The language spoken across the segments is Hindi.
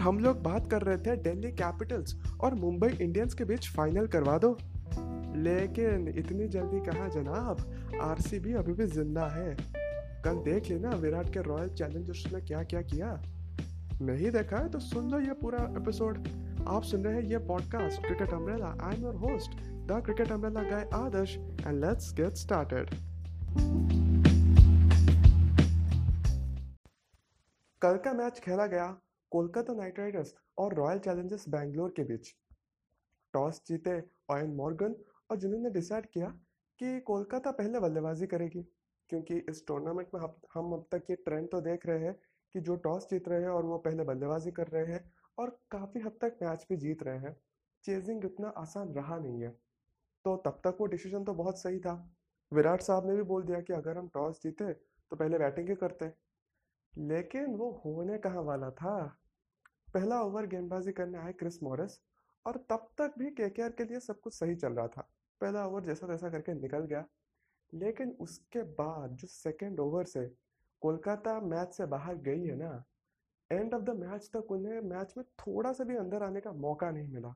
यार हम लोग बात कर रहे थे दिल्ली कैपिटल्स और मुंबई इंडियंस के बीच फाइनल करवा दो। लेकिन इतनी जल्दी कहा जनाब? आरसीबी अभी भी ज़िंदा है। कल देख लेना विराट के रॉयल चैलेंजर्स ने क्या क्या। किया नहीं देखा है तो सुन लो ये पूरा एपिसोड आप सुन रहे हैं ये podcast cricket umbrella I am your host the cricket umbrella guy Aadarsh and let's get started कल का मैच खेला गया। कोलकाता नाइट राइडर्स और रॉयल चैलेंजर्स बैंगलोर के बीच। टॉस जीते ऑयन मॉर्गन और जिन्होंने डिसाइड किया कि कोलकाता पहले बल्लेबाजी करेगी, क्योंकि इस टूर्नामेंट में हम अब तक ये ट्रेंड तो देख रहे हैं कि जो टॉस जीत रहे हैं और वो पहले बल्लेबाजी कर रहे हैं और काफ़ी हद तक मैच भी जीत रहे हैं। चेजिंग इतना आसान रहा नहीं है। तो तब तक वो डिसीज़न तो बहुत सही था। विराट साहब ने भी बोल दिया कि अगर हम टॉस जीते तो पहले बैटिंग ही करते। लेकिन वो होने कहाँ वाला था? पहला ओवर गेंदबाजी करने आए क्रिस मॉरिस, और तब तक भी के के लिए सब कुछ सही चल रहा था। पहला ओवर जैसा तैसा करके निकल गया। लेकिन उसके बाद जो सेकेंड ओवर से कोलकाता मैच से बाहर गई है ना एंड ऑफ़ द मैच तक उन्हें मैच में थोड़ा सा भी अंदर आने का मौका नहीं मिला।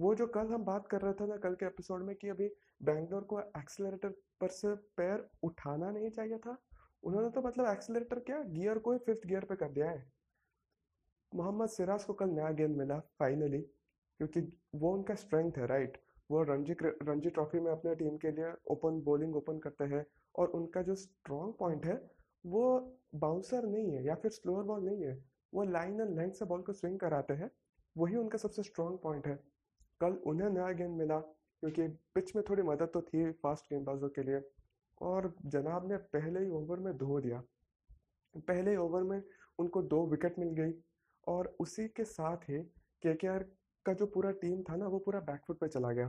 वो जो कल हम बात कर रहे थे ना कल के एपिसोड में कि अभी बैंगलोर को एक्सेलरेटर पर से पैर उठाना नहीं चाहिए था, उन्होंने तो मतलब एक्सेलरेटर क्या गियर को ही फिफ्थ गियर पे कर दिया है। मोहम्मद सिराज को कल नया गेंद मिला फाइनली क्योंकि वो उनका स्ट्रेंथ है राइट वो रणजी रणजी ट्रॉफी में अपने टीम के लिए ओपन बॉलिंग ओपन करते हैं और उनका जो स्ट्रॉन्ग पॉइंट है, वो बाउंसर नहीं है या फिर स्लोअर बॉल नहीं है, वो लाइन एंड लेंथ से बॉल को स्विंग कराते हैं, वही उनका सबसे स्ट्रॉन्ग पॉइंट है। कल उन्हें नया गेंद मिला, क्योंकि पिच में थोड़ी मदद तो थी फास्ट गेंदबाजों के लिए, और जनाब ने पहले ही ओवर में धो दिया। पहले ही ओवर में उनको दो विकेट मिल गई और उसी के साथ ही के का जो पूरा टीम था ना वो पूरा बैकफुट पे चला गया।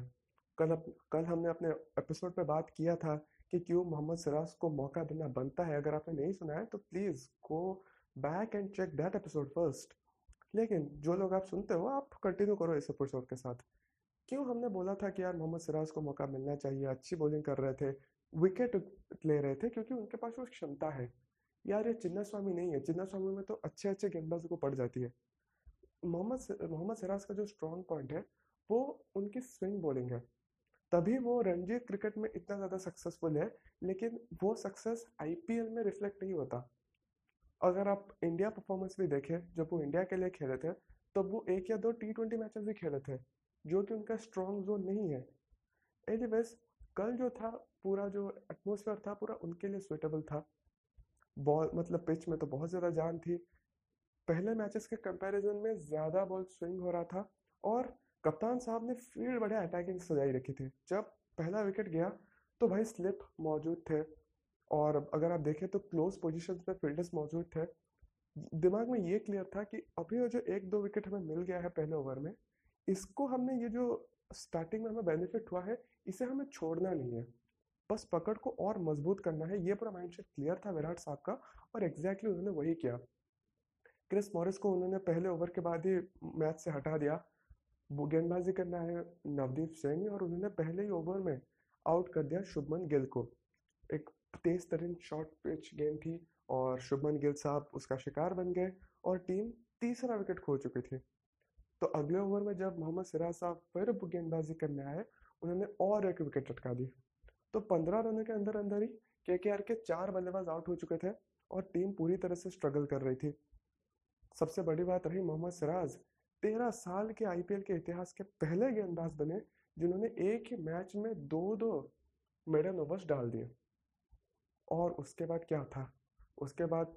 कल अप, कल हमने अपने एपिसोड पे बात किया था कि क्यों मोहम्मद सिराज को मौका देना बनता है। अगर आपने नहीं सुना है तो please go back and check that episode first. लेकिन जो लोग आप सुनते हो आप कंटिन्यू करो इस एपिसोड के साथ। क्यों हमने बोला था कि यार मोहम्मद सिराज को मौका मिलना चाहिए अच्छी बॉलिंग कर रहे थे विकेट ले रहे थे क्योंकि उनके पास वो क्षमता है। यार ये चिन्ना स्वामी नहीं है। चिन्ना स्वामी में तो अच्छे अच्छे गेंदबाजों को पड़ जाती है। मोहम्मद मोहम्मद सिराज का जो स्ट्रॉन्ग पॉइंट है, वो उनकी स्विंग बॉलिंग है। तभी वो रणजी क्रिकेट में इतना ज़्यादा सक्सेसफुल है, लेकिन वो सक्सेस आईपीएल में रिफ्लेक्ट नहीं होता। अगर आप इंडिया परफॉर्मेंस भी देखें, जब वो इंडिया के लिए खेले थे, तब वो एक या दो टी ट्वेंटी मैचेस भी खेले थे, जो कि उनका स्ट्रॉन्ग जोन नहीं है। एनीवेज कल जो था, पूरा जो एटमोसफेयर था, पूरा उनके लिए सुइटेबल था। बॉल मतलब पिच में तो बहुत ज़्यादा जान थी। पहले मैचेस के कंपैरिजन में ज़्यादा बॉल स्विंग हो रहा था और कप्तान साहब ने फ़ील्ड बढ़िया अटैकिंग सजाई रखी थी। जब पहला विकेट गया तो भाई स्लिप मौजूद थे और अगर आप देखें तो क्लोज पोजीशन पे फील्डर्स मौजूद थे। दिमाग में ये क्लियर था कि अभी जो एक दो विकेट हमें मिल गया है पहले ओवर में, इसको हमने ये जो स्टार्टिंग में हमें बेनिफिट हुआ है, इसे हमें छोड़ना नहीं है। बस पकड़ को और मज़बूत करना है। ये पूरा माइंडसेट क्लियर था विराट साहब का और एग्जैक्टली उन्होंने वही किया। क्रिस मॉरिस को उन्होंने पहले ओवर के बाद ही मैच से हटा दिया। गेंदबाजी करना है नवदीप सिंह और उन्होंने पहले ही ओवर में आउट कर दिया शुभमन गिल को। एक तेज तरीन शॉर्ट पिच गेंद थी और शुभमन गिल साहब उसका शिकार बन गए और टीम तीसरा विकेट खो चुकी थी। तो अगले ओवर में जब मोहम्मद सिराज साहब फिर गेंदबाजी करने आए, उन्होंने और एक विकेट अटका दी। तो पंद्रह रनों के अंदर अंदर ही के के आर के चार बल्लेबाज आउट हो चुके थे और टीम पूरी तरह से स्ट्रगल कर रही थी। सबसे बड़ी बात रही मोहम्मद सिराज। तेरह साल के आईपीएल के इतिहास के पहले गेंदबाज बने जिन्होंने एक ही मैच में दो दो मेडल ओवर्स डाल दिए। और उसके बाद क्या था? उसके बाद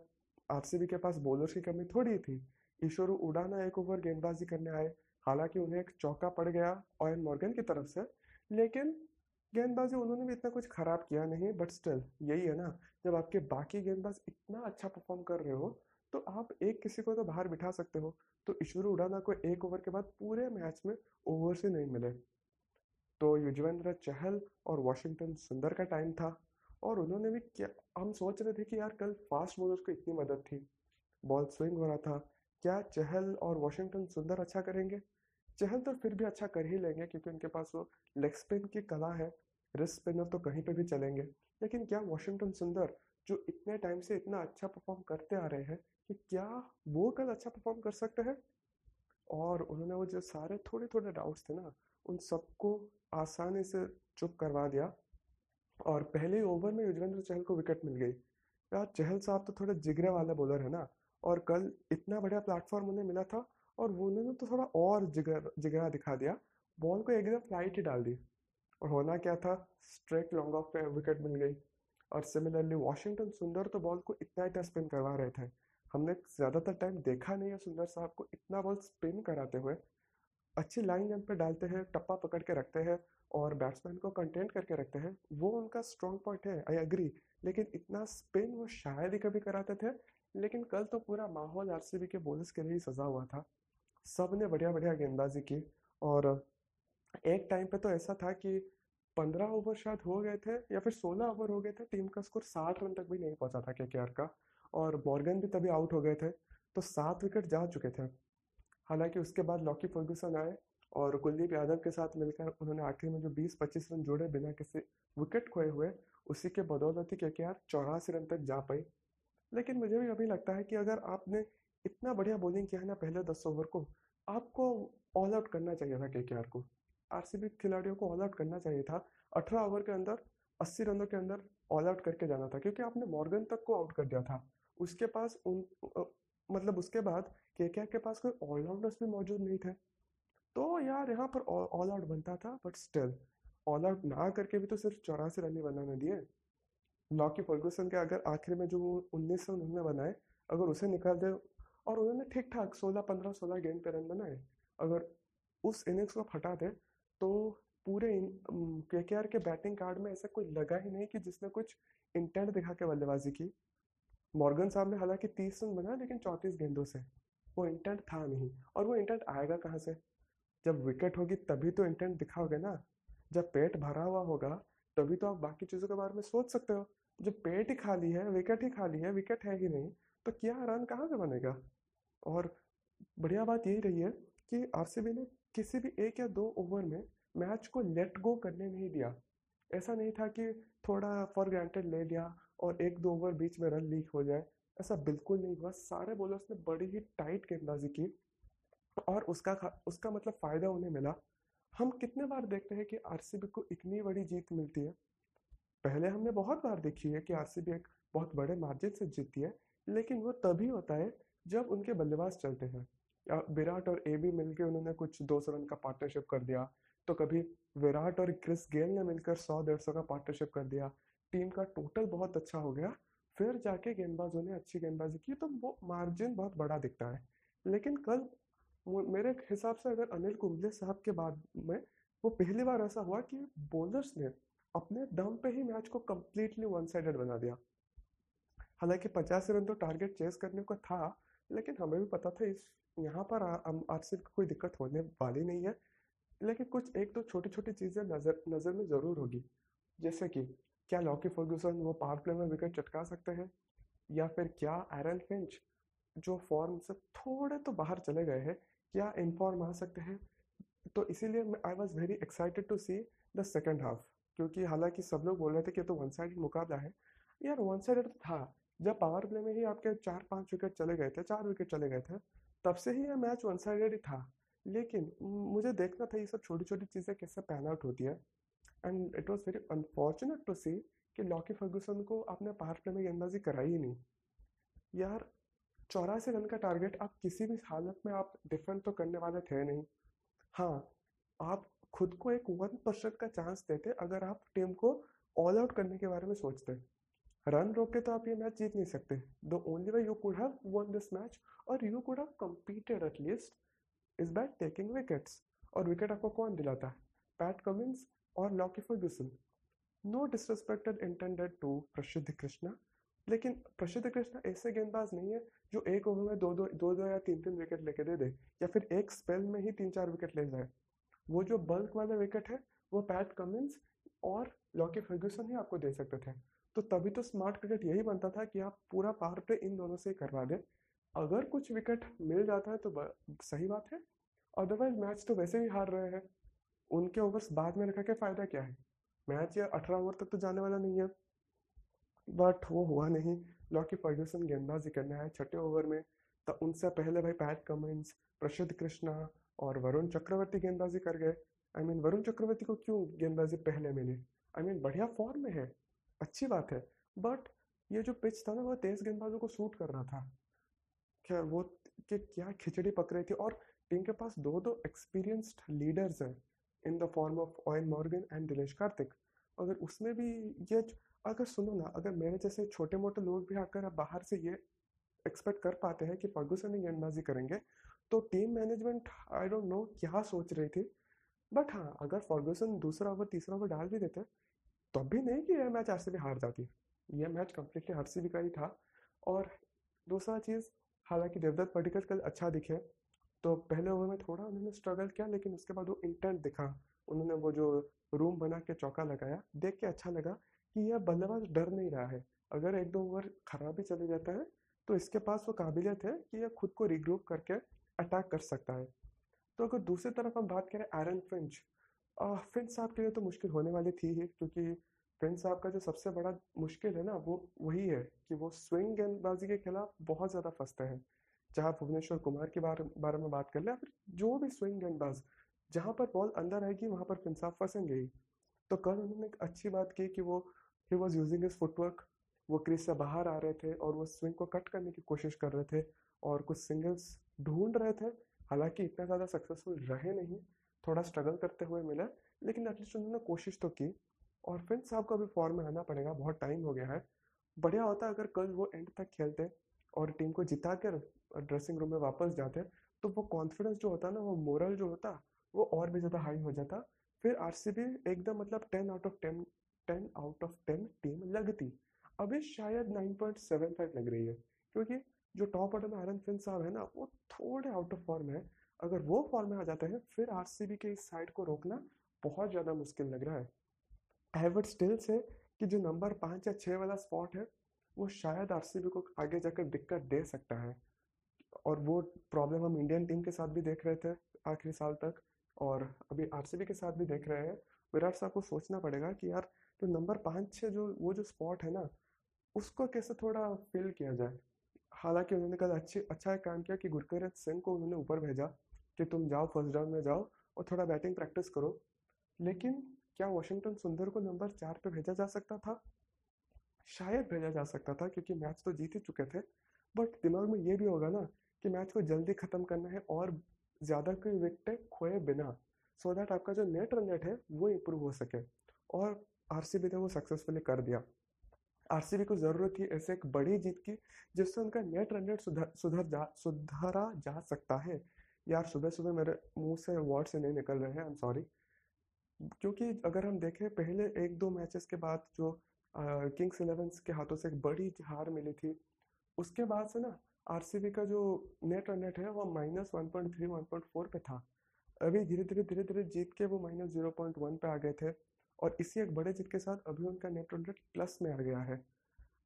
आरसीबी के पास बॉलर्स की कमी थोड़ी थी। ईश्वरू उड़ाना एक ओवर गेंदबाजी करने आए। हालाँकि उन्हें एक चौका पड़ गया ऑयन मॉर्गन की तरफ़ से। लेकिन गेंदबाजी उन्होंने भी इतना कुछ खराब किया नहीं बट स्टिल यही है ना, जब आपके बाकी गेंदबाज इतना अच्छा परफॉर्म कर रहे हो तो आप एक किसी को तो बाहर बिठा सकते हो। तो ईश्वर उड़ाना को एक ओवर के बाद पूरे मैच में ओवर से नहीं मिले। तो युजवेंद्र चहल और वॉशिंगटन सुंदर का टाइम था, और उन्होंने भी क्या, हम सोच रहे थे कि यार कल फास्ट बॉलर्स को इतनी मदद थी। बॉल स्विंग हो रहा था। क्या चहल और वॉशिंगटन सुंदर अच्छा करेंगे? चहल तो फिर भी अच्छा कर ही लेंगे, क्योंकि उनके पास वो लेग स्पिन की कला है रिस्ट स्पिनर तो कहीं पे भी चलेंगे। लेकिन क्या वॉशिंगटन सुंदर, जो इतने टाइम से इतना अच्छा परफॉर्म करते आ रहे हैं कि क्या वो कल अच्छा परफॉर्म कर सकते हैं? और उन्होंने वो जो सारे थोड़े थोड़े डाउट्स थे ना, उन सबको आसानी से चुप करवा दिया। और पहले ओवर में युजवेंद्र चहल को विकेट मिल गई। यार, चहल साहब तो थोड़े जिगरे वाले बॉलर है ना, और कल इतना बढ़िया प्लेटफॉर्म उन्हें मिला था, और वो उन्होंने तो थोड़ा और जिगर, जिगरा दिखा दिया। बॉल को एकदम फ़्लाइट ही डाल दी। और होना क्या था? स्ट्रेट लॉन्ग ऑफ़ पे विकेट मिल गई। और सिमिलरली वॉशिंगटन सुंदर तो बॉल को इतना इतना स्पिन करवा रहे थे। हमने ज़्यादातर टाइम देखा नहीं है सुंदर साहब को इतना बॉल स्पिन कराते हुए। अच्छी लाइन जंप पे डालते हैं, टप्पा पकड़ के रखते हैं और बैट्समैन को कंटेंट करके रखते हैं, वो उनका स्ट्रॉन्ग पॉइंट है आई एग्री लेकिन इतना स्पिन वो शायद ही कभी कराते थे, लेकिन कल तो पूरा माहौल आरसीबी के बोलर्स के लिए ही सजा हुआ था। सबने बढ़िया बढ़िया गेंदबाजी की और एक टाइम पे तो ऐसा था कि पंद्रह ओवर शायद हो गए थे, या फिर सोलह ओवर हो गए थे टीम का स्कोर साठ रन तक भी नहीं पहुँचा था के का। और मॉर्गन भी तभी आउट हो गए थे तो सात विकेट जा चुके थे। हालाँकि उसके बाद लॉकी फर्गूसन आए और कुलदीप यादव के साथ मिलकर उन्होंने आखिर में जो 20-25 रन जोड़े बिना किसी विकेट खोए हुए, उसी के बदौलत ही के आर चौरासी रन तक जा पाई। लेकिन मुझे भी अभी लगता है कि अगर आपने इतना बढ़िया बॉलिंग किया है ना पहले दस ओवर को, आपको ऑल आउट करना चाहिए था के को। आरसीबी खिलाड़ियों को ऑल आउट करना चाहिए था। अठारह ओवर के अंदर, अस्सी रनों के अंदर ऑल आउट करके जाना था, क्योंकि आपने मॉर्गन तक को आउट कर दिया था। उसके पास उन मतलब उसके बाद के के पास कोई ऑलराउंडर्स भी मौजूद नहीं थे। तो यार यहाँ पर ऑल आउट बनता था बट स्टिल ऑल आउट ना करके भी तो सिर्फ़ चौरासी रन ही बनाने दिए। लॉकी फर्गूसन के अगर आखिर में जो उन्नीस रन उन्होंने बनाए, अगर उसे निकाल दे, और उन्होंने ठीक ठाक सोलह, पंद्रह, सोलह गेंद पे रन बनाए, अगर उस इनिंग्स को हटा दे तो पूरे के के बैटिंग कार्ड में ऐसा कोई लगा ही नहीं कि जिसने कुछ इंटेंट दिखा के बल्लेबाजी की। मॉर्गन साहब ने हालाँकि तीस रन बनाया लेकिन चौंतीस गेंदों से। वो इंटेंट था नहीं। और वो इंटेंट आएगा कहाँ से? जब विकेट होगी तभी तो इंटेंट दिखाओगे ना। जब पेट भरा हुआ होगा, तभी तो आप बाकी चीज़ों के बारे में सोच सकते हो। जब पेट ही खाली है विकेट ही खाली है विकेट है ही नहीं तो क्या रन कहाँ से बनेगा? और बढ़िया बात यही रही है कि आरसीबी ने किसी भी एक या दो ओवर में मैच को लेट गो करने नहीं दिया। ऐसा नहीं था कि थोड़ा फॉर ग्रांटेड ले लिया और एक दो ओवर बीच में रन लीक हो जाए। ऐसा बिल्कुल नहीं हुआ। सारे बॉलर्स ने बड़ी ही टाइट गेंदबाजी की और उसका उसका मतलब फ़ायदा उन्हें मिला। हम कितने बार देखते हैं कि आरसीबी को इतनी बड़ी जीत मिलती है। पहले हमने बहुत बार देखी है कि आरसीबी एक बहुत बड़े मार्जिन से जीतती है, लेकिन वो तभी होता है जब उनके बल्लेबाज चलते हैं। विराट और ए बी मिलकर उन्होंने कुछ दो सौ रन का पार्टनरशिप कर दिया। तो कभी विराट और क्रिस गेल ने मिलकर सौ, डेढ़ सौ का पार्टनरशिप कर दिया। टीम का टोटल बहुत अच्छा हो गया। फिर जाके गेंदबाजों ने अच्छी गेंदबाजी की तो वो मार्जिन बहुत बड़ा दिखता है। लेकिन कल मेरे हिसाब से अगर अनिल कुंबले साहब के बाद में वो पहली बार ऐसा हुआ कि बॉलर्स ने अपने दम पे ही मैच को कम्प्लीटली वन साइडेड बना दिया। हालाँकि पचास रन तो टारगेट चेस करने को था, लेकिन हमें भी पता था इस यहाँ पर को कोई दिक्कत होने वाली नहीं है, लेकिन कुछ एक दो तो छोटी छोटी चीज़ें नज़र नज़र में ज़रूर होगी। जैसे कि, क्या लॉकी फर्गूसन वो पावर प्ले में विकेट चटका सकते हैं? या फिर क्या एरन फिंच, जो फॉर्म से थोड़े तो बाहर चले गए हैं, क्या इनफॉर्म आ सकते हैं? तो इसीलिए I was very excited to see the second half क्योंकि हालाँकि सब लोग बोल रहे थे कि तो वन साइड मुकाबला है। यार वन साइड तो था। जब पावर प्ले में ही आपके चार पाँच विकेट चले गए थे, चार विकेट चले गए थे तब से ही यह मैच वन साइडेड था। लेकिन मुझे देखना था ये सब छोटी छोटी चीज़ें कैसे पैन आउट होती है। And it was very unfortunate to see कि लॉकी फर्गूसन को आपने पावर प्ले में गेंदबाजी कराई ही नहीं। यार, चौरासी रन का टारगेट आप किसी भी हालत में आप डिफेंड तो करने वाले थे नहीं। हाँ आप खुद को एक वन परसेंट का चांस देते अगर आप टीम को ऑल आउट करने के बारे में सोचते। रन रोक के तो आप ये मैच जीत नहीं सकते। The only way you could have won this match और you could have competed at least is by taking wickets और विकेट आपको कौन दिलाता? है पैट कमिंस और Lockie Ferguson no disrespected intended to Prasidh Krishna, लेकिन प्रसिद्ध कृष्णा ऐसे गेंदबाज नहीं है जो एक ओवर में दो दो दो दो या तीन तीन विकेट लेके दे दे, या फिर एक स्पेल में ही तीन, चार विकेट ले जाए। वो जो बल्क वाला विकेट है, वो पैट कमिंस और लॉकी फर्ग्यूसन ही आपको दे सकते थे। तो तभी तो स्मार्ट क्रिकेट यही बनता था कि आप पूरा पावर प्ले इन दोनों से करवा दें। अगर कुछ विकेट मिल जाता है तो सही बात है। अदरवाइज़ मैच तो वैसे ही हार रहे हैं। उनके ओवर्स बाद में रखा के फ़ायदा क्या है? मैच या अठारह ओवर तक तो जाने वाला नहीं है। बट वो हुआ नहीं। लॉकी फर्ग्यूसन गेंदबाजी करने आए छठे ओवर में। तो उनसे पहले भाई पैट कमिंस प्रसिद्ध कृष्णा और वरुण चक्रवर्ती गेंदबाजी कर गए। आई मीन वरुण चक्रवर्ती को क्यों गेंदबाजी पहले मिली? आई मीन बढ़िया फॉर्म में है। अच्छी बात है। बट ये जो पिच था ना वो तेज गेंदबाजों को सूट कर रहा था। क्या वो कि क्या खिचड़ी पक रही थी? और टीम के पास दो दो एक्सपीरियंस्ड लीडर्स हैं in the form of Eoin Morgan and Dinesh Karthik. अगर उसमें भी ये अगर सुनो ना, अगर मेरे जैसे छोटे मोटे लोग भी आकर अब बाहर से ये एक्सपेक्ट कर पाते हैं कि फर्गूसन गेंदबाजी करेंगे तो team management I don't know क्या सोच रही थी। बट हाँ अगर फर्गूसन दूसरा ओवर तीसरा ओवर डाल भी देते तब भी नहीं कि यह मैच आर हार जाती। यह मैच कम्प्लीटली आर का ही था। और दूसरा चीज़, हालाँकि देवदत्त पडिक्कल कल अच्छा दिखे तो पहले ओवर में थोड़ा उन्होंने स्ट्रगल किया, लेकिन उसके बाद वो इंटेंट दिखा। उन्होंने वो जो रूम बना के चौका लगाया, देख के अच्छा लगा कि यह बल्लेबाज डर नहीं रहा है। अगर एक दो ओवर खराब भी चले जाता है तो इसके पास वो काबिलियत है कि यह खुद को रिग्रूप करके अटैक कर सकता है। तो अगर दूसरी तरफ़ हम बात करें एरन फिंच फिंच साहब के लिए तो मुश्किल होने वाली थी ही, क्योंकि फिंच साहब का जो सबसे बड़ा मुश्किल है ना, वो वही है कि वो स्विंग गेंदबाजी के खिलाफ बहुत ज़्यादा फंसते हैं। चाहे भुवनेश्वर कुमार के बारे बारे में बात कर ले फिर जो भी स्विंग गेंदबाज जहाँ पर बॉल अंदर आएगी, वहाँ पर फिंच साहब फंसेंगे ही। तो कल उन्होंने एक अच्छी बात की कि वो ही वॉज़ यूजिंग हिज फुटवर्क वो क्रीज से बाहर आ रहे थे और वो स्विंग को कट करने की कोशिश कर रहे थे और कुछ सिंगल्स ढूंढ रहे थे, हालाँकि इतना ज़्यादा सक्सेसफुल रहे नहीं। थोड़ा स्ट्रगल करते हुए मिला, लेकिन एटलीस्ट उन्होंने कोशिश तो की। और फिर साहब को अभी फॉर्म में आना पड़ेगा, बहुत टाइम हो गया है। बढ़िया होता अगर कल वो एंड तक खेलते और टीम को जिता कर ड्रेसिंग रूम में वापस जाते तो वो कॉन्फिडेंस जो होता ना, वो मोरल जो होता, वो और भी ज़्यादा हाई हो जाता। फिर आर एकदम मतलब ten out of ten ten out of ten team लगती। अभी शायद नाइन पॉइंट सेवन फाइव लग रही है, क्योंकि जो टॉप ऑर्डर में आयरन फिन साहब है ना, वो थोड़े आउट ऑफ़ फॉर्म है। अगर वो फॉर्म में आ जाते हैं, फिर आरसीबी के इस साइड को रोकना बहुत ज़्यादा मुश्किल लग रहा है। एवर्ट स्टिल से कि जो नंबर पाँच या छः वाला स्पॉट है, वो शायद आरसीबी को आगे जाकर दिक्कत दे सकता है। और वो प्रॉब्लम हम इंडियन टीम के साथ भी देख रहे थे आखिरी साल तक, और अभी आरसीबी के साथ भी देख रहे हैं। विराट साहब को सोचना पड़ेगा कि यार तो नंबर पाँच छः जो, वो जो स्पॉट है ना, उसको कैसे थोड़ा फिल किया जाए? हालाँकि उन्होंने कल अच्छी अच्छा काम किया कि गुरकीरत सिंह को उन्होंने ऊपर भेजा। कि तुम जाओ फ़र्स्ट डाउन में जाओ और थोड़ा बैटिंग प्रैक्टिस करो। लेकिन क्या वॉशिंगटन सुंदर को नंबर चार पे भेजा जा सकता था? शायद भेजा जा सकता था, क्योंकि मैच तो जीत ही चुके थे। बट दिमाग में ये भी होगा ना कि मैच को जल्दी ख़त्म करना है और ज़्यादा कोई विकेट खोए बिना सो दैट आपका जो नेट रन रेट है, वो इम्प्रूव हो सके। और आरसीबी ने वो सक्सेसफुली कर दिया। आरसीबी को ज़रूरत थी ऐसे एक बड़ी जीत की, जिससे उनका नेट रन रेट सुधर सुधर जा, सुधारा जा सकता है। यार, सुबह सुबह मेरे मुँह से वर्ड से नहीं निकल रहे हैं आई एम सॉरी क्योंकि अगर हम देखें, पहले एक दो मैचेस के बाद जो किंग्स इलेवन के हाथों से एक बड़ी हार मिली थी, उसके बाद से ना आरसीबी का जो नेट रन रेट है, वो minus one point three one point four पे था। अभी धीरे धीरे धीरे धीरे जीत के वो माइनस ज़ीरो पॉइंट वन पे आ गए थे, और इसी एक बड़े जीत के साथ अभी उनका नेट रन रेट प्लस में आ गया है।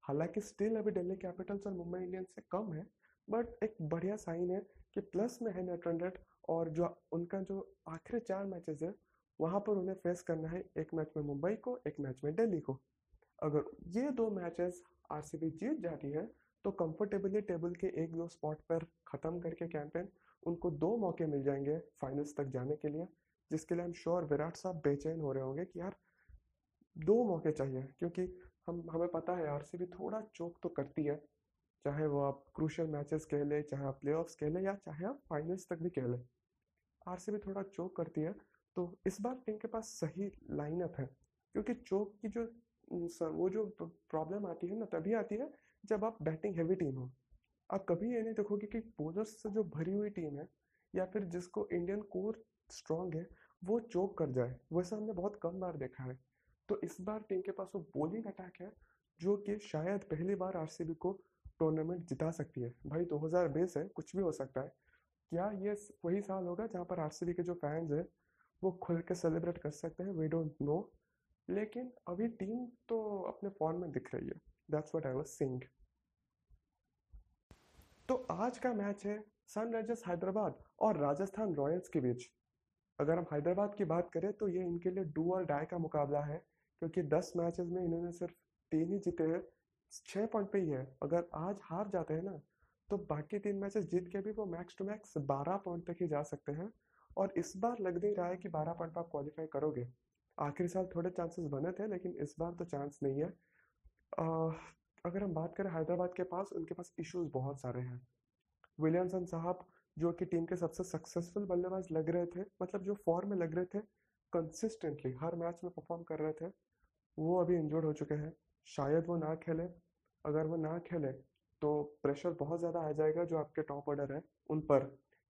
हालाँकि स्टिल अभी दिल्ली कैपिटल्स और मुंबई इंडियंस से कम है बट एक बढ़िया साइन है कि प्लस में है नेट रन रेट और जो उनका जो आखिरी चार मैचेस है, वहाँ पर उन्हें फेस करना है एक मैच में मुंबई को, एक मैच में दिल्ली को। अगर ये दो मैचेस आरसीबी जीत जाती है तो कंफर्टेबली टेबल के एक दो स्पॉट पर ख़त्म करके कैंपेन उनको दो मौके मिल जाएँगे फाइनल्स तक जाने के लिए, जिसके लिए हम श्योर विराट साहब बेचैन हो रहे होंगे कि यार, दो मौके चाहिए, क्योंकि हम, हमें पता है आरसीबी थोड़ा चोक तो करती है चाहे वो आप क्रूशल मैचेस कह लें, चाहे आप प्ले कह लें या चाहे आप फाइनल्स तक भी कह लें। आर थोड़ा चोक करती है तो इस बार टीम के पास सही लाइनअप है, क्योंकि चोक की जो वो जो प्रॉब्लम आती है ना, तभी आती है जब आप बैटिंग हैवी टीम हो। आप कभी ये नहीं देखोगे कि बोलर्स से जो भरी हुई टीम है, या फिर जिसको इंडियन कोर स्ट्रांग है, वो चोक कर जाए। वैसा हमने बहुत कम बार देखा है। तो इस बार टीम के पास वो बॉलिंग अटैक है, जो कि शायद पहली बार आरसीबी को टूर्नामेंट जिता सकती है। भाई 2020 है, कुछ भी हो सकता है। क्या ये वही साल होगा जहाँ पर आरसीबी के जो फैंस हैं, वो खुल के सेलिब्रेट कर सकते हैं? वी डोंट नो लेकिन अभी टीम तो अपने फॉर्म में दिख रही है। That's what I was saying तो आज का मैच है सनराइजर्स हैदराबाद और राजस्थान रॉयल्स के बीच। अगर हम हैदराबाद की बात करें तो ये इनके लिए डू और डाई का मुकाबला है, क्योंकि 10 मैचेस में इन्होंने सिर्फ़ तीन ही जीते हैं। छः पॉइंट पे ही है। अगर आज हार जाते हैं ना तो बाकी तीन मैचेस जीत के भी वो मैक्स टू मैक्स बारह पॉइंट तक ही जा सकते हैं। और इस बार लग नहीं रहा है कि बारह पॉइंट पर आप क्वालिफाई करोगे। आखिरी साल थोड़े चांसेस बने थे लेकिन इस बार तो चांस नहीं है। आ, अगर हम बात करें हैदराबाद के पास उनके पास इश्यूज़ बहुत सारे हैं। विलियमसन साहब जो कि टीम के सबसे सक्सेसफुल बल्लेबाज लग रहे थे मतलब जो फॉर्म में लग रहे थे कंसिस्टेंटली हर मैच में परफॉर्म कर रहे थे वो अभी इंजर्ड हो चुके हैं। शायद वो ना खेले। अगर वो ना खेले तो प्रेशर बहुत ज़्यादा आ जाएगा जो आपके टॉप ऑर्डर है उन पर।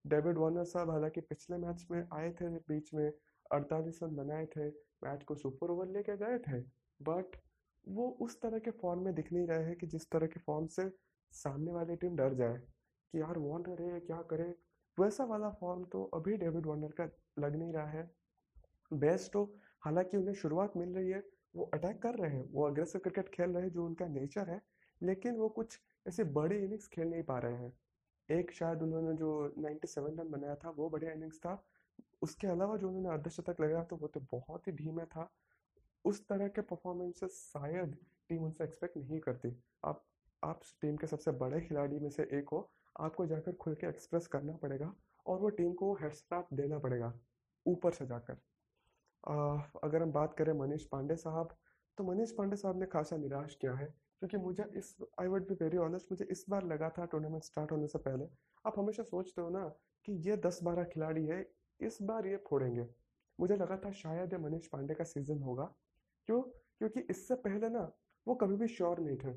डेविड वार्नर साहब हालाँकि पिछले मैच में आए थे, बीच में अड़तालीस रन बनाए थे, मैच को सुपर ओवर लेके गए थे बट वो उस तरह के फॉर्म में दिख नहीं रहे हैं कि जिस तरह के फॉर्म से सामने वाली टीम डर जाए कि यार वार्नर है क्या करे। वैसा वाला फॉर्म तो अभी डेविड वार्नर का लग नहीं रहा है। बेस्ट तो हालाँकि उन्हें शुरुआत मिल रही है वो अटैक कर रहे हैं, वो अग्रेसिव क्रिकेट खेल रहे हैं जो उनका नेचर है, लेकिन वो कुछ ऐसे बड़े इनिंग्स खेल नहीं पा रहे हैं। एक शायद उन्होंने जो 97 रन बनाया था, वो बढ़िया इनिंग्स था। उसके अलावा जो उन्होंने अर्धशतक लगाया तो वो तो बहुत ही धीमे था। उस तरह के परफॉर्मेंसेस शायद टीम उनसे एक्सपेक्ट नहीं करती। आप आप टीम के सबसे बड़े खिलाड़ी में से एक हो, आपको जाकर खुल के एक्सप्रेस करना पड़ेगा और वो टीम को हेड देना पड़ेगा, ऊपर से जाकर। अगर हम बात करें मनीष पांडे साहब तो मनीष पांडे साहब ने खासा निराश किया है, क्योंकि मुझे इस I would be very honest मुझे इस बार लगा था टूर्नामेंट स्टार्ट होने से पहले। आप हमेशा सोचते हो ना कि ये दस बारह खिलाड़ी है, इस बार ये फोड़ेंगे। मुझे लगा था शायद ये मनीष पांडे का सीज़न होगा। क्यों? क्योंकि इससे पहले ना वो कभी भी श्योर नहीं थे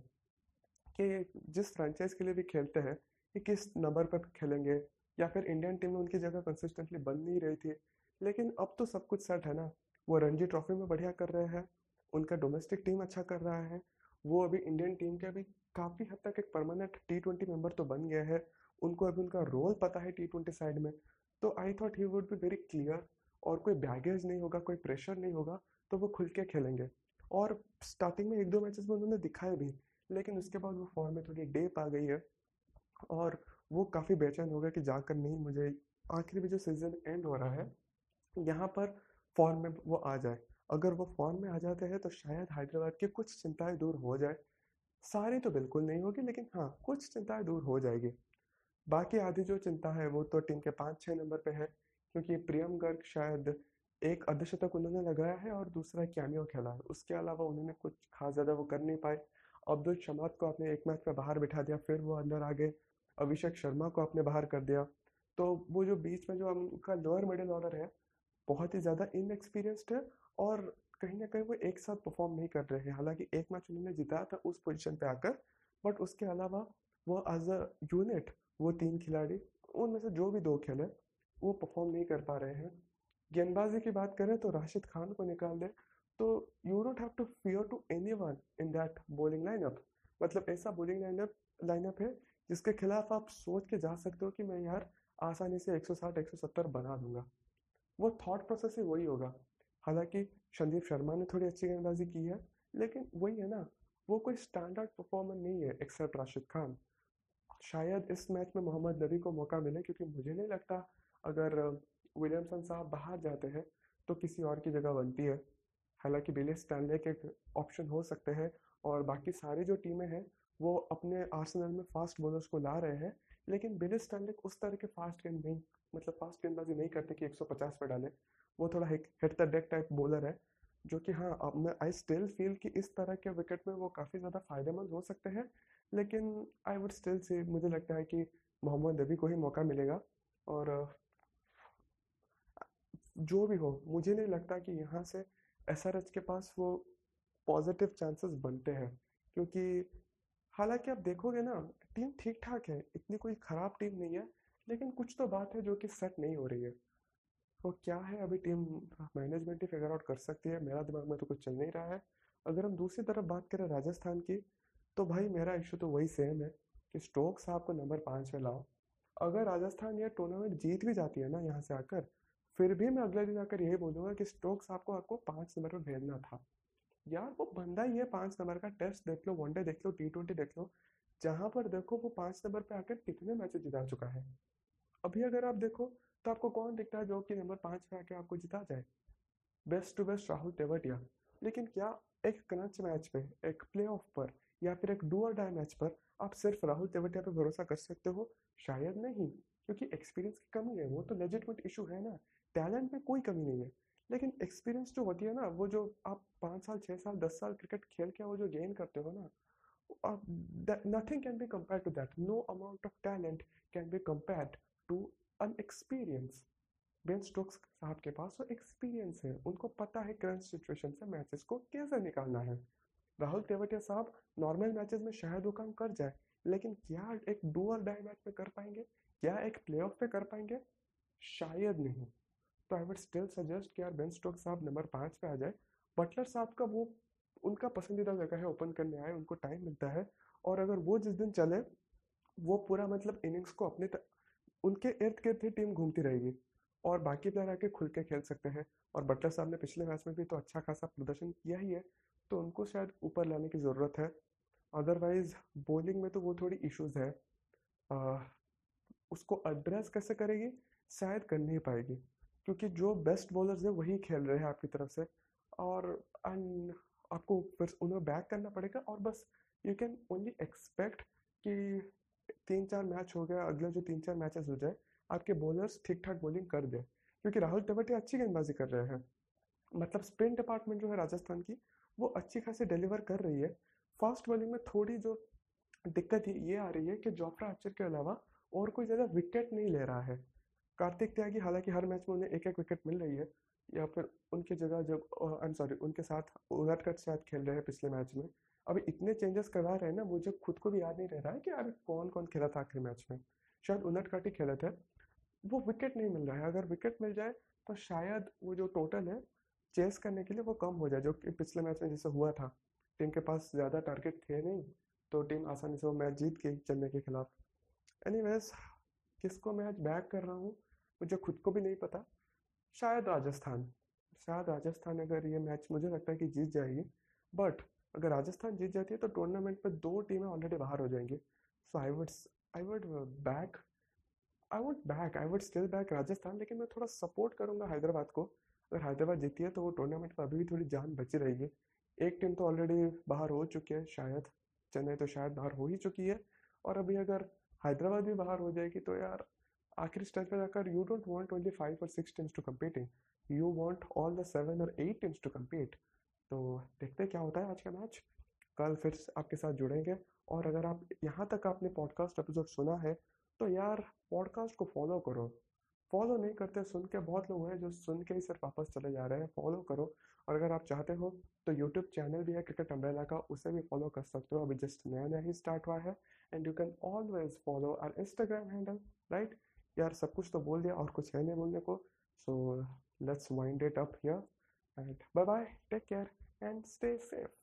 कि जिस फ्रेंचाइज के लिए भी खेलते हैं, कि किस नंबर पर खेलेंगे, या फिर इंडियन टीम में उनकी जगह कंसिस्टेंटली बन नहीं रही थी। लेकिन अब तो सब कुछ सेट है ना। वो रणजी ट्रॉफी में बढ़िया कर रहे हैं, उनका डोमेस्टिक टीम अच्छा कर रहा है, वो अभी इंडियन टीम के अभी काफ़ी हद तक एक परमानेंट टी ट्वेंटी मेंबर तो बन गया है, उनको अभी उनका रोल पता है टी ट्वेंटी साइड में। तो I thought he would be very clear और कोई बैगेज नहीं होगा, कोई प्रेशर नहीं होगा तो वो खुल के खेलेंगे। और स्टार्टिंग में एक दो मैचेस में उन्होंने दिखाए भी, लेकिन उसके बाद वो फॉर्म में थोड़ी डेप आ गई है और वो काफ़ी बेचैन हो गया कि जाकर नहीं, मुझे आखिरी में जो सीज़न एंड हो रहा है यहाँ पर फॉर्म में वो आ जाए। अगर वो फॉर्म में आ जाते हैं तो शायद हैदराबाद की कुछ चिंताएँ दूर हो जाए। सारी तो बिल्कुल नहीं होगी, लेकिन हाँ कुछ चिंताएँ दूर हो जाएगी। बाकी आधी जो चिंता है, वो तो टीम के पाँच छः नंबर पे है, क्योंकि प्रियम गर्ग शायद एक अर्धशतक उन्होंने लगाया है और दूसरा कैमियो खेला है। उसके अलावा उन्होंने कुछ खास ज़्यादा वो कर नहीं पाए। अब्दुल शमात को आपने एक मैच में बाहर बिठा दिया, फिर वो अंदर आ गए। अभिषेक शर्मा को आपने बाहर कर दिया। तो वो जो बीच में जो उनका लोअर मिडिल ऑर्डर है बहुत ही ज़्यादा इनएक्सपीरियंस्ड है और कहीं ना कहीं वो एक साथ परफॉर्म नहीं कर रहे हैं। हालाँकि एक मैच उन्होंने जिताया था उस पोजीशन पे आकर बट उसके अलावा वो एज अ यूनिट वो तीन खिलाड़ी, उनमें से जो भी दो खेले, वो परफॉर्म नहीं कर पा रहे हैं। गेंदबाजी की बात करें तो राशिद खान को निकाल दें तो you don't have to fear to any one in that bowling lineup मतलब ऐसा बॉलिंग लाइनअप लाइनअप है जिसके खिलाफ आप सोच के जा सकते हो कि मैं यार आसानी से 160 170 बना दूँगा। वो थॉट प्रोसेस ही वही होगा। हालाँकि संदीप शर्मा ने थोड़ी अच्छी गेंदबाजी की है, लेकिन वही है ना, वो कोई स्टैंडर्ड परफॉर्मर नहीं है एक्सेप्ट राशिद खान। शायद इस मैच में मोहम्मद नबी को मौका मिले, क्योंकि मुझे नहीं लगता अगर विलियमसन साहब बाहर जाते हैं तो किसी और की जगह बनती है। हालाँकि बिले स्टैंडले के ऑप्शन हो सकते हैं, और बाकी सारी जो टीमें हैं, वो अपने आर्सेनल में फास्ट बॉलर्स को ला रहे हैं लेकिन बिली स्टैंडले उस तरह के फास्ट गेंद नहीं मतलब फास्ट गेंदबाजी नहीं करते कि 150 पर डाले। वो थोड़ा hit the deck type bowler है, जो कि हाँ अब मैं आई स्टिल फील कि इस तरह के विकेट में वो काफ़ी ज़्यादा फ़ायदेमंद हो सकते हैं, लेकिन आई वुड स्टिल से मुझे लगता है कि मोहम्मद नबी को ही मौका मिलेगा और जो भी हो, मुझे नहीं लगता कि यहाँ से एसआरएच के पास वो पॉजिटिव चांसेस बनते हैं, क्योंकि हालाँकि आप देखोगे ना, टीम ठीक ठाक है, इतनी कोई ख़राब टीम नहीं है, लेकिन कुछ तो बात है जो कि सेट नहीं हो रही है। तो क्या है अभी टीम मैनेजमेंट ही फिगर आउट कर सकती है? मेरा दिमाग में तो कुछ चल नहीं रहा है। अगर हम दूसरी तरफ़ बात करें राजस्थान की तो भाई मेरा इशू तो वही सेम है कि स्टोक साहब को नंबर पाँच में लाओ। अगर राजस्थान यह टूर्नामेंट जीत भी जाती है ना यहाँ से आकर, फिर भी मैं अगले दिन आकर यही बोलूँगा कि स्टोक साहब को आपको पाँच नंबर पर भेजना था। यार वो बंदा ही है, पाँच नंबर का टेस्ट देख लो, वनडे देख लो टी ट्वेंटी देख लो। जहाँ पर देखो वो पाँच नंबर पे आकर कितने मैच जिता चुका है। अभी अगर आप देखो तो आपको कौन दिखता है जो कि नंबर पाँच पे आके आपको जिता जाए? Best to best Rahul Tewatia लेकिन क्या एक क्रंच मैच पे, एक प्ले पर, या फिर एक डू और डाई मैच पर आप सिर्फ़ राहुल तेवटिया पर भरोसा कर सकते हो? शायद नहीं, क्योंकि एक्सपीरियंस की कमी है, वो तो लेजिटमेट इशू है ना। टैलेंट में कोई कमी नहीं है। लेकिन एक्सपीरियंस जो होती है ना, वो जो आप पाँच साल छः साल, दस साल क्रिकेट खेल के वो जो गेन करते हो ना nothing can be compare to that no amount of talent can be compared to an experience Ben Stokes साहब के पास वो एक्सपीरियंस है। उनको पता है करंट सिचुएशन से मैचेस को कैसे निकालना है। राहुल तेवटिया साहब नॉर्मल मैचेस में शायद वो काम कर जाए, लेकिन क्या एक डू और डाई मैच में कर पाएँगे? क्या एक प्ले ऑफ़ पे कर पाएँगे? शायद नहीं। तो आई वुड स्टिल सजेस्ट कि यार बेन स्टोक साहब नंबर पाँच पे आ जाए। बटलर साहब का वो उनका पसंदीदा जगह है ओपन करने आए उनको टाइम मिलता है। और अगर वो जिस दिन चले वो पूरा मतलब इनिंग्स को अपने. उनके इर्द गिर्द ही टीम घूमती रहेगी। और बाकी प्लेयर आके खुल के खेल सकते हैं। और बटलर साहब ने पिछले मैच में भी तो अच्छा खासा प्रदर्शन किया ही है तो उनको शायद ऊपर लाने की ज़रूरत है। अदरवाइज़ बॉलिंग में तो वो थोड़ी इश्यूज़ है। आ, उसको एड्रेस कैसे करेगी? शायद कर नहीं पाएगी। क्योंकि जो बेस्ट बॉलर्स हैं वही खेल रहे हैं आपकी तरफ़ से। और एंड आपको फिर उन्हें बैक करना पड़ेगा और बस यू कैन ओनली एक्सपेक्ट कि तीन चार मैच हो गया अगले जो तीन चार मैचेस हो जाए, आपके बॉलर्स ठीक ठाक बॉलिंग कर दे। क्योंकि राहुल तेवटिया अच्छी गेंदबाजी कर रहे हैं। मतलब स्पिन डिपार्टमेंट जो है राजस्थान की, वो अच्छी खासी डिलीवर कर रही है। फास्ट बॉलिंग में थोड़ी जो दिक्कत ये आ रही है कि जोफ्रा आर्चर के अलावा और कोई ज़्यादा विकेट नहीं ले रहा है। कार्तिक त्यागी हालाँकि हर मैच में उन्हें एक एक विकेट मिल रही है। या फिर उनकी जगह जब आई एम सॉरी उनके साथ उनटकट साथ खेल रहे हैं पिछले मैच में। अभी इतने चेंजेस करवा रहे हैं ना मुझे खुद को भी याद नहीं रह रहा है कि अभी कौन कौन खेला था आखिरी मैच में। शायद उनटकट ही खेले थे। वो विकेट नहीं मिल रहा है। अगर विकेट मिल जाए तो शायद वो जो टोटल है चेस करने के लिए वो कम हो जाए, जो कि पिछले मैच में जैसे हुआ था। टीम के पास ज़्यादा टारगेट थे नहीं तो टीम आसानी से वो मैच जीत गई चेन्नई के खिलाफ। एनी किसको मैं आज बैक कर रहा हूँ, मुझे खुद को भी नहीं पता। शायद राजस्थान। शायद राजस्थान अगर ये मैच मुझे लगता है कि जीत जाएगी बट अगर राजस्थान जीत जाती है तो टूर्नामेंट में दो टीमें ऑलरेडी बाहर हो जाएँगी। So I would I would back I would back I would still back Rajasthan, लेकिन मैं थोड़ा सपोर्ट करूँगा हैदराबाद को। अगर हैदराबाद जीती है तो वो टूर्नामेंट में अभी भी थोड़ी जान बची रहेगी। एक टीम तो ऑलरेडी बाहर हो चुकी है शायद। चेन्नई तो शायद बाहर हो ही चुकी है। और अभी अगर हैदराबाद भी बाहर हो जाएगी तो यार, आखिरी स्टेज पर जाकर you don't want only five और six teams to competing you want all the seven और एट टीम्स टू कम्पीट तो देखते क्या होता है आज का मैच कल फिर आपके साथ जुड़ेंगे, और अगर आप, यहाँ तक आपने पॉडकास्ट एपिसोड सुना है तो यार पॉडकास्ट को फॉलो करो। फॉलो नहीं करते सुन के बहुत लोग हैं जो सुन के ही सिर्फ़ वापस चले जा रहे हैं। फॉलो करो, और अगर आप चाहते हो तो यूट्यूब चैनल भी है क्रिकेट अम्ब्रेला का, उसे भी फॉलो कर सकते हो। अभी जस्ट नया नया ही स्टार्ट हुआ है। And you can always follow our Instagram handle right यार सब कुछ तो बोल दिया और कुछ है नहीं बोलने को। So let's wind it up here and bye bye take care and stay safe